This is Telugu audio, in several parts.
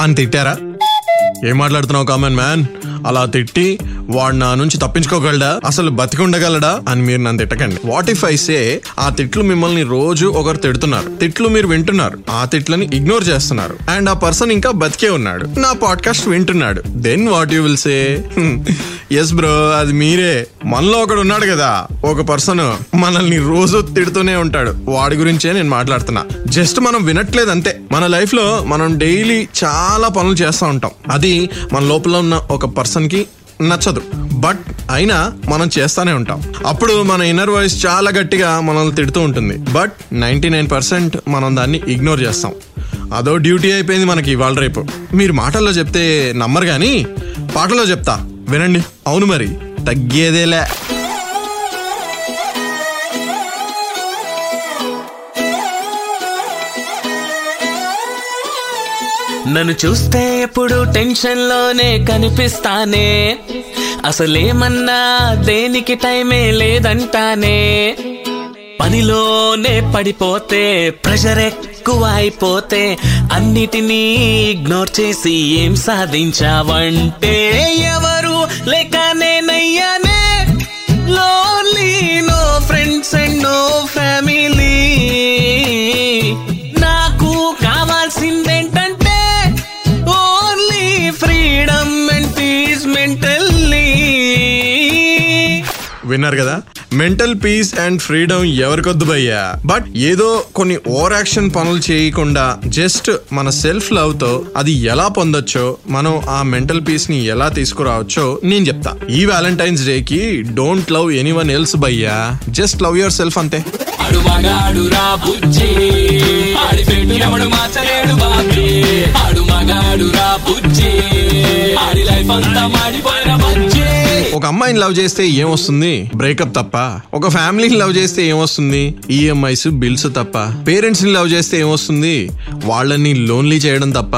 అని తిట్టారా? ఏం మాట్లాడుతున్నావు కామన్ మ్యాన్? అలా తిట్టి వాడు నా నుంచి తప్పించుకోగలడా? అసలు బతికుండగలడా? అని మీరు నన్ను తిట్టకండి. వాట్ ఇఫ్ ఐ సే ఆ తిట్లు మిమ్మల్ని రోజు ఒకరు తిడుతున్నారు. తిట్లు మీరు వింటున్నారు. ఆ తిట్లని ఇగ్నోర్ చేస్తున్నారు. అండ్ ఆ పర్సన్ ఇంకా బతికే ఉన్నాడు. నా పాడ్కాస్ట్ వింటున్నాడు. Then what you will say yes bro అది మీరే. మనలో ఒకడు ఉన్నాడు కదా. ఒక పర్సన్ మనల్ని రోజు తిడుతూనే ఉంటాడు. వాడి గురించే నేను మాట్లాడుతున్నా. జస్ట్ మనం వినట్లేదు అంతే. మన లైఫ్లో మనం డైలీ చాలా పనులు చేస్తూ ఉంటాం. అది మన లోపల ఉన్న ఒక పర్సన్కి నచ్చదు. బట్ అయినా మనం చేస్తానే ఉంటాం. అప్పుడు మన ఇన్నర్ వాయిస్ చాలా గట్టిగా మనల్ని తిడుతూ ఉంటుంది. బట్ నైంటీ నైన్ పర్సెంట్ మనం దాన్ని ఇగ్నోర్ చేస్తాం. అదో డ్యూటీ అయిపోయింది మనకి ఇవాళ రేపు. మీరు మాటల్లో చెప్తే నమ్మరు కానీ పాటలో చెప్తా. వినండి. అవును మరి. తగ్గేదేలే. నన్ను చూస్తే ఎప్పుడు టెన్షన్లోనే కనిపిస్తానే. అసలేమన్నా దేనికి టైమే లేదంటానే. పనిలోనే పడిపోతే ప్రెషర్ ఎక్కువ అయిపోతే అన్నిటినీ ఇగ్నోర్ చేసి ఏం సాధించావంటే ఎవరు విన్నారు కదా? మెంటల్ పీస్ అండ్ ఫ్రీడమ్ ఎవరికొద్దు భయ్యా? బట్ ఏదో కొన్ని ఓవర్ యాక్షన్ పనులు చేయకుండా జస్ట్ మన సెల్ఫ్ లవ్తో అది ఎలా పొందొచ్చో మనం ఆ మెంటల్ పీస్ని ఎలా తీసుకురావచ్చో నేను చెప్తా. ఈ వ్యాలంటైన్స్ డే కి don't love anyone else భయ్యా జస్ట్ లవ్ యువర్ సెల్ఫ్ అంతే ఆడి లైఫ్ అంతా మాడిపోయిన ఒక అమ్మాయిని లవ్ చేస్తే ఏమొస్తుంది బ్రేకప్ తప్ప. ఒక ఫ్యామిలీని లవ్ చేస్తే ఏమొస్తుంది ఈఎంఐస్ బిల్స్ తప్ప. పేరెంట్స్ని లవ్ చేస్తే ఏమొస్తుంది వాళ్ళని లోన్లీ చేయడం తప్ప.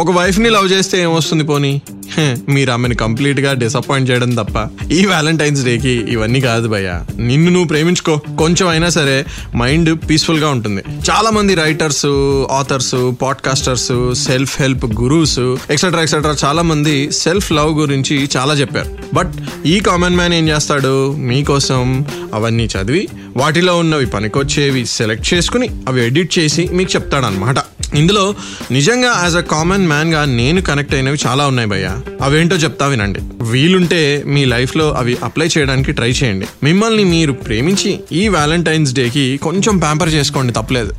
ఒక వైఫ్ని లవ్ చేస్తే ఏమొస్తుంది పోనీ? హే, మీరు ఆమెను కంప్లీట్గా డిసప్పాయింట్ చేయడం తప్ప. ఈ వ్యాలంటైన్స్ డేకి ఇవన్నీ కాదు భయ్య. నిన్ను నువ్వు ప్రేమించుకో. కొంచెం అయినా సరే మైండ్ పీస్ఫుల్గా ఉంటుంది. చాలా మంది writers authors podcasters self help gurus etcetera etcetera చాలా మంది సెల్ఫ్ లవ్ గురించి చాలా చెప్పారు. బట్ ఈ కామన్ మ్యాన్ ఏం చేస్తాడు? మీకోసం అవన్నీ చదివి వాటిలో ఉన్నవి పనికొచ్చేవి సెలెక్ట్ చేసుకుని అవి ఎడిట్ చేసి మీకు చెప్తాడనమాట ఇందులో నిజంగా యాజ్ అ కామన్ మ్యాన్గా నేను కనెక్ట్ అయినవి చాలా ఉన్నాయి భయ్య. అవేంటో చెప్తా వినండి. వీలుంటే మీ లైఫ్లో అవి అప్లై చేయడానికి ట్రై చేయండి. మిమ్మల్ని మీరు ప్రేమించి ఈ వ్యాలంటైన్స్ డేకి కొంచెం ప్యాంపర్ చేసుకోండి తప్పలేదు.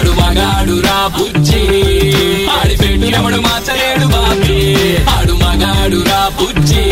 ఆడు మగాడు రా బుజ్జి. ఆడి పెట్టినప్పుడు మార్చలేడు బాబీ. ఆడు మగాడు రా బుజ్జి.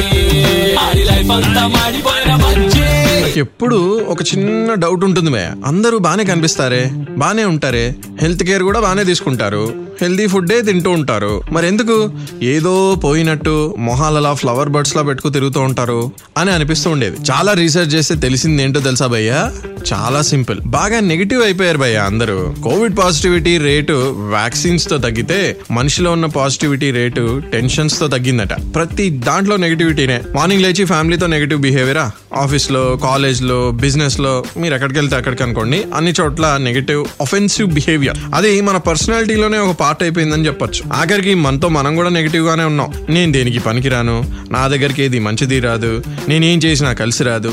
ఆడి లైఫ్ అంతా మాడిపోయిన బజ్జి. ఎప్పుడు ఒక చిన్న డౌట్ ఉంటుంది మే. అందరూ బాగానే కనిపిస్తారే బాగానే ఉంటారే. హెల్త్ కేర్ కూడా బాగానే తీసుకుంటారు. హెల్దీ ఫుడ్డే తింటూ ఉంటారు. మరి ఎందుకు ఏదో పోయినట్టు మొహాలలా ఫ్లవర్ బర్డ్స్ లా పెట్టుకు తిరుగుతూ ఉంటారు అని అనిపిస్తూ ఉండేది. చాలా రీసెర్చ్ చేస్తే తెలిసింది ఏంటో తెలుసా భయ్యా? చాలా సింపుల్. బాగా నెగిటివ్ అయిపోయారు భయ్య అందరూ. కోవిడ్ పాజిటివిటీ రేటు వ్యాక్సిన్స్తో తగ్గితే మనిషిలో ఉన్న పాజిటివిటీ రేటు టెన్షన్స్తో తగ్గిందట. ప్రతి దాంట్లో నెగిటివిటీనే. మార్నింగ్ లేచి ఫ్యామిలీతో నెగిటివ్ బిహేవియరా? ఆఫీస్లో కాలేజ్లో బిజినెస్లో మీరు ఎక్కడికి వెళ్తే అక్కడికి అనుకోండి అన్ని చోట్ల నెగిటివ్ ఒఫెన్సివ్ బిహేవియర్ అది మన పర్సనాలిటీలోనే ఒక పార్ట్ అయిపోయిందని చెప్పొచ్చు. ఆఖరికి మనతో మనం కూడా నెగిటివ్ గానే ఉన్నాం. నేను దేనికి పనికిరాను? నా దగ్గరికి ఏది మంచిది రాదు. నేనేం చేసినా కలిసి రాదు.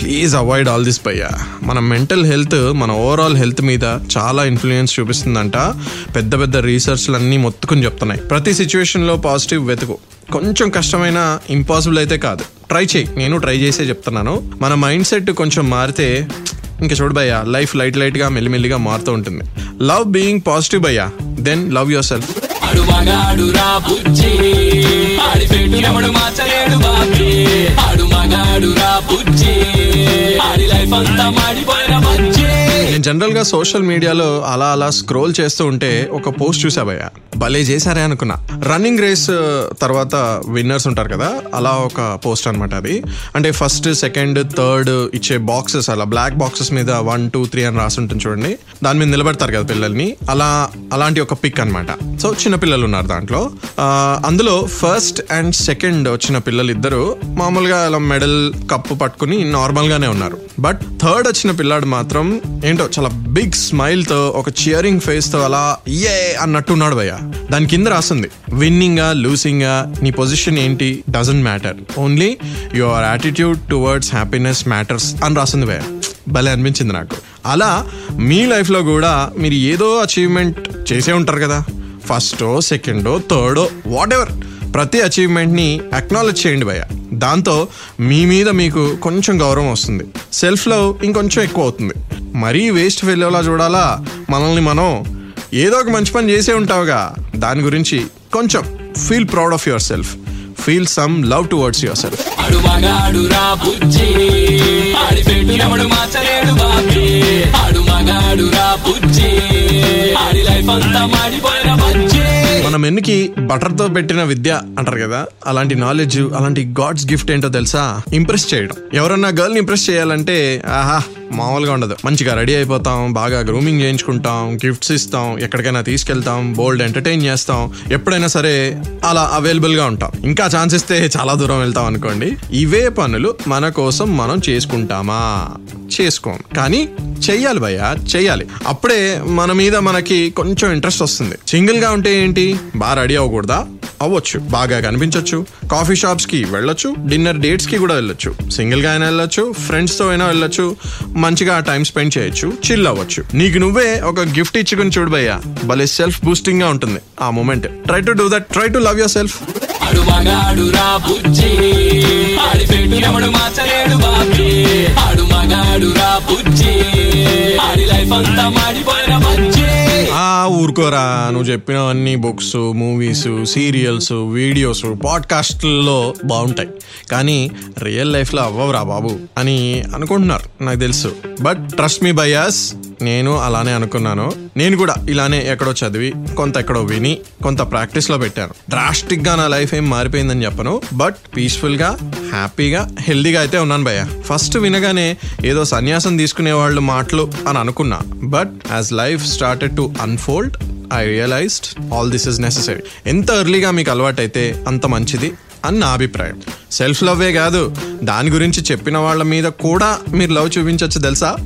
ప్లీజ్ అవాయిడ్ ఆల్ దిస్ భయ్యా. మన మెంటల్ హెల్త్ మన ఓవరాల్ హెల్త్ మీద చాలా ఇన్ఫ్లుయెన్స్ చూపిస్తుందంట. పెద్ద పెద్ద రీసెర్చ్లు అన్నీ మొత్తుకుని చెప్తున్నాయి. ప్రతి సిచ్యువేషన్లో పాజిటివ్ వెతుకు. కొంచెం కష్టమైన ఇంపాసిబుల్ అయితే కాదు. ట్రై చేయి. నేను ట్రై చేసే చెప్తున్నాను. మన మైండ్ సెట్ కొంచెం మారితే ఇంకా చూడు భయ్యా లైఫ్ లైట్ లైట్గా మెల్లిమెల్లిగా మారుతూ ఉంటుంది. లవ్ బీయింగ్ పాజిటివ్ భయ్యా దెన్ లవ్ యువర్ సెల్ఫ్ నేను జనరల్గా సోషల్ మీడియాలో అలా అలా స్క్రోల్ చేస్తూ ఉంటే ఒక పోస్ట్ చూసా భయ్య. భలే చేశారే అనుకున్నా. రన్నింగ్ రేస్ uh, తర్వాత విన్నర్స్ ఉంటారు కదా అలా ఒక పోస్ట్ అనమాట అది. అంటే ఫస్ట్ సెకండ్ థర్డ్ ఇచ్చే బాక్సెస్ అలా బ్లాక్ బాక్సెస్ మీద వన్ టూ త్రీ అని రాసి ఉంటుంది చూడండి. దాని మీద నిలబెడతారు కదా పిల్లల్ని. అలా అలాంటి ఒక పిక్ అనమాట సో చిన్న పిల్లలు ఉన్నారు దాంట్లో. Uh, అందులో ఫస్ట్ అండ్ సెకండ్ వచ్చిన పిల్లలు ఇద్దరు మామూలుగా అలా మెడల్ కప్పు పట్టుకుని నార్మల్ గానే ఉన్నారు. బట్ థర్డ్ వచ్చిన పిల్లాడు మాత్రం ఏంటో చాలా బిగ్ స్మైల్తో ఒక చియరింగ్ ఫేస్తో అలా ఏ అన్నట్టు ఉన్నాడు భయ్య. దాని కింద రాస్తుంది విన్నింగా లూసింగా నీ పొజిషన్ ఏంటి? Doesn't matter only your attitude towards happiness matters అని రాస్తుంది భయ భలే అనిపించింది నాకు. అలా మీ లైఫ్లో కూడా మీరు ఏదో అచీవ్మెంట్ చేసే ఉంటారు కదా. ఫస్టో సెకండో థర్డో వాట్ ఎవర్ ప్రతి అచీవ్మెంట్ని అక్నాలెడ్జ్ చేయండి భయ దాంతో మీ మీద మీకు కొంచెం గౌరవం వస్తుంది. సెల్ఫ్ లవ్ ఇంకొంచెం ఎక్కువ అవుతుంది. మరీ వేస్ట్ ఫెయిల్లా చూడాలా? మనల్ని మనం ఏదో ఒక మంచి పని చేసే ఉంటావుగా. దాని గురించి కొంచెం feel proud of yourself feel some love towards yourself Audi life అంతా మాడిపోయిన మనం ఎన్నికి బటర్తో పెట్టిన విద్య అంటారు కదా అలాంటి నాలెడ్జ్ అలాంటి గాడ్స్ గిఫ్ట్ ఏంటో తెలుసా? ఇంప్రెస్ చేయడం. ఎవరన్నా గర్ల్ని ఇంప్రెస్ చేయాలంటే ఆహా మామూలుగా ఉండదు. మంచిగా రెడీ అయిపోతాం బాగా గ్రూమింగ్ చేయించుకుంటాం గిఫ్ట్స్ ఇస్తాం ఎక్కడికైనా తీసుకెళ్తాం బోల్డ్ ఎంటర్టైన్ చేస్తాం ఎప్పుడైనా సరే అలా అవైలబుల్గా ఉంటాం. ఇంకా ఛాన్స్ ఇస్తే చాలా దూరం వెళ్తాం అనుకోండి. ఇవే పనులు మన కోసం మనం చేసుకుంటామా? చేసుకోం. కానీ చెయ్యాలి భయ్య చెయ్యాలి. అప్పుడే మన మీద మనకి కొంచెం ఇంట్రెస్ట్ వస్తుంది. సింగిల్గా ఉంటే ఏంటి? బాగా రెడీ అవ్వకూడదా? అవ్వచ్చు. బాగా కనిపించవచ్చు కాఫీ షాప్స్కి వెళ్ళొచ్చు. డిన్నర్ డేట్స్కి కూడా వెళ్ళొచ్చు. సింగిల్గా అయినా వెళ్ళొచ్చు. ఫ్రెండ్స్తో అయినా వెళ్ళొచ్చు. మంచిగా టైం స్పెండ్ చేయొచ్చు. చిల్ అవ్వచ్చు. నీకు నువ్వే ఒక గిఫ్ట్ ఇచ్చుకుని చూడు భయ్యా. భలే సెల్ఫ్ బూస్టింగ్గా ఉంటుంది ఆ moment try to do that try to love yourself ఆడు మగాడు రా బుజ్జి. ఆడి పెట్టు ఎవడు మార్చలేడు బాబీ. ఆడు మగాడు రా బుజ్జి. ఊరుకోరా నువ్వు చెప్పినవన్నీ బుక్స్ మూవీస్ సీరియల్స్ వీడియోస్ పాడ్కాస్ట్లో బాగుంటాయి. కానీ రియల్ లైఫ్లో అవ్వవురా బాబు అని అనుకుంటున్నారు నాకు తెలుసు. బట్ ట్రస్ట్ మీ బయాస్ నేను అలానే అనుకున్నాను. నేను కూడా ఇలానే ఎక్కడో చదివి కొంత ఎక్కడో విని కొంత ప్రాక్టీస్లో పెట్టాను. డ్రాస్టిక్గా నా లైఫ్ ఏం మారిపోయిందని చెప్పను బట్ పీస్ఫుల్గా హ్యాపీగా హెల్దీగా అయితే ఉన్నాను భయ్య. ఫస్ట్ వినగానే ఏదో సన్యాసం తీసుకునే వాళ్ళు మాటలు అని అనుకున్నా. But as life started to unfold I realized all this is necessary ఎంత ఎర్లీగా మీకు అలవాటైతే అంత మంచిది అని నా అభిప్రాయం. సెల్ఫ్ లవ్వే కాదు దాని గురించి చెప్పిన వాళ్ళ మీద కూడా మీరు లవ్ చూపించవచ్చు తెలుసా?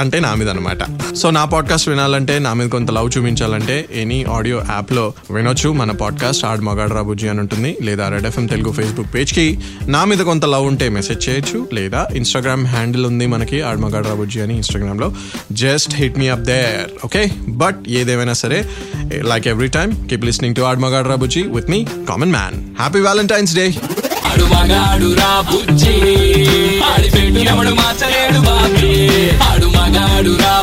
అంటే నా మీద అనమాట సో నా పాడ్కాస్ట్ వినాలంటే నా మీద కొంత లవ్ చూపించాలంటే ఎనీ ఆడియో యాప్లో వినొచ్చు. మన పాడ్కాస్ట్ ఆడ్ మగాడ్ రాబుజీ అని ఉంటుంది. లేదా రెడ్ ఎఫ్ఎం తెలుగు ఫేస్బుక్ పేజ్కి నా మీద కొంత లవ్ ఉంటే మెసేజ్ చేయొచ్చు. లేదా ఇన్స్టాగ్రామ్ హ్యాండిల్ ఉంది మనకి ఆడ్ మగాడ్ రాబుజీ అని ఇన్స్టాగ్రామ్లో just hit me up there okay but ఏదేమైనా సరే like every time keep listening to add మగాడ్ రాబుజీ with me common man happy valentine's day ఆడు మగాడు రా బుజ్జి ఆడి పెట్టినప్పుడు ఎవడు బాబీ.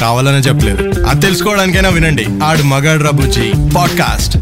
కావాలనే చెప్పలేదు. అది తెలుసుకోవడానికైనా వినండి. ఆడు మగాడ్రా బుజ్జి. పాడ్కాస్ట్.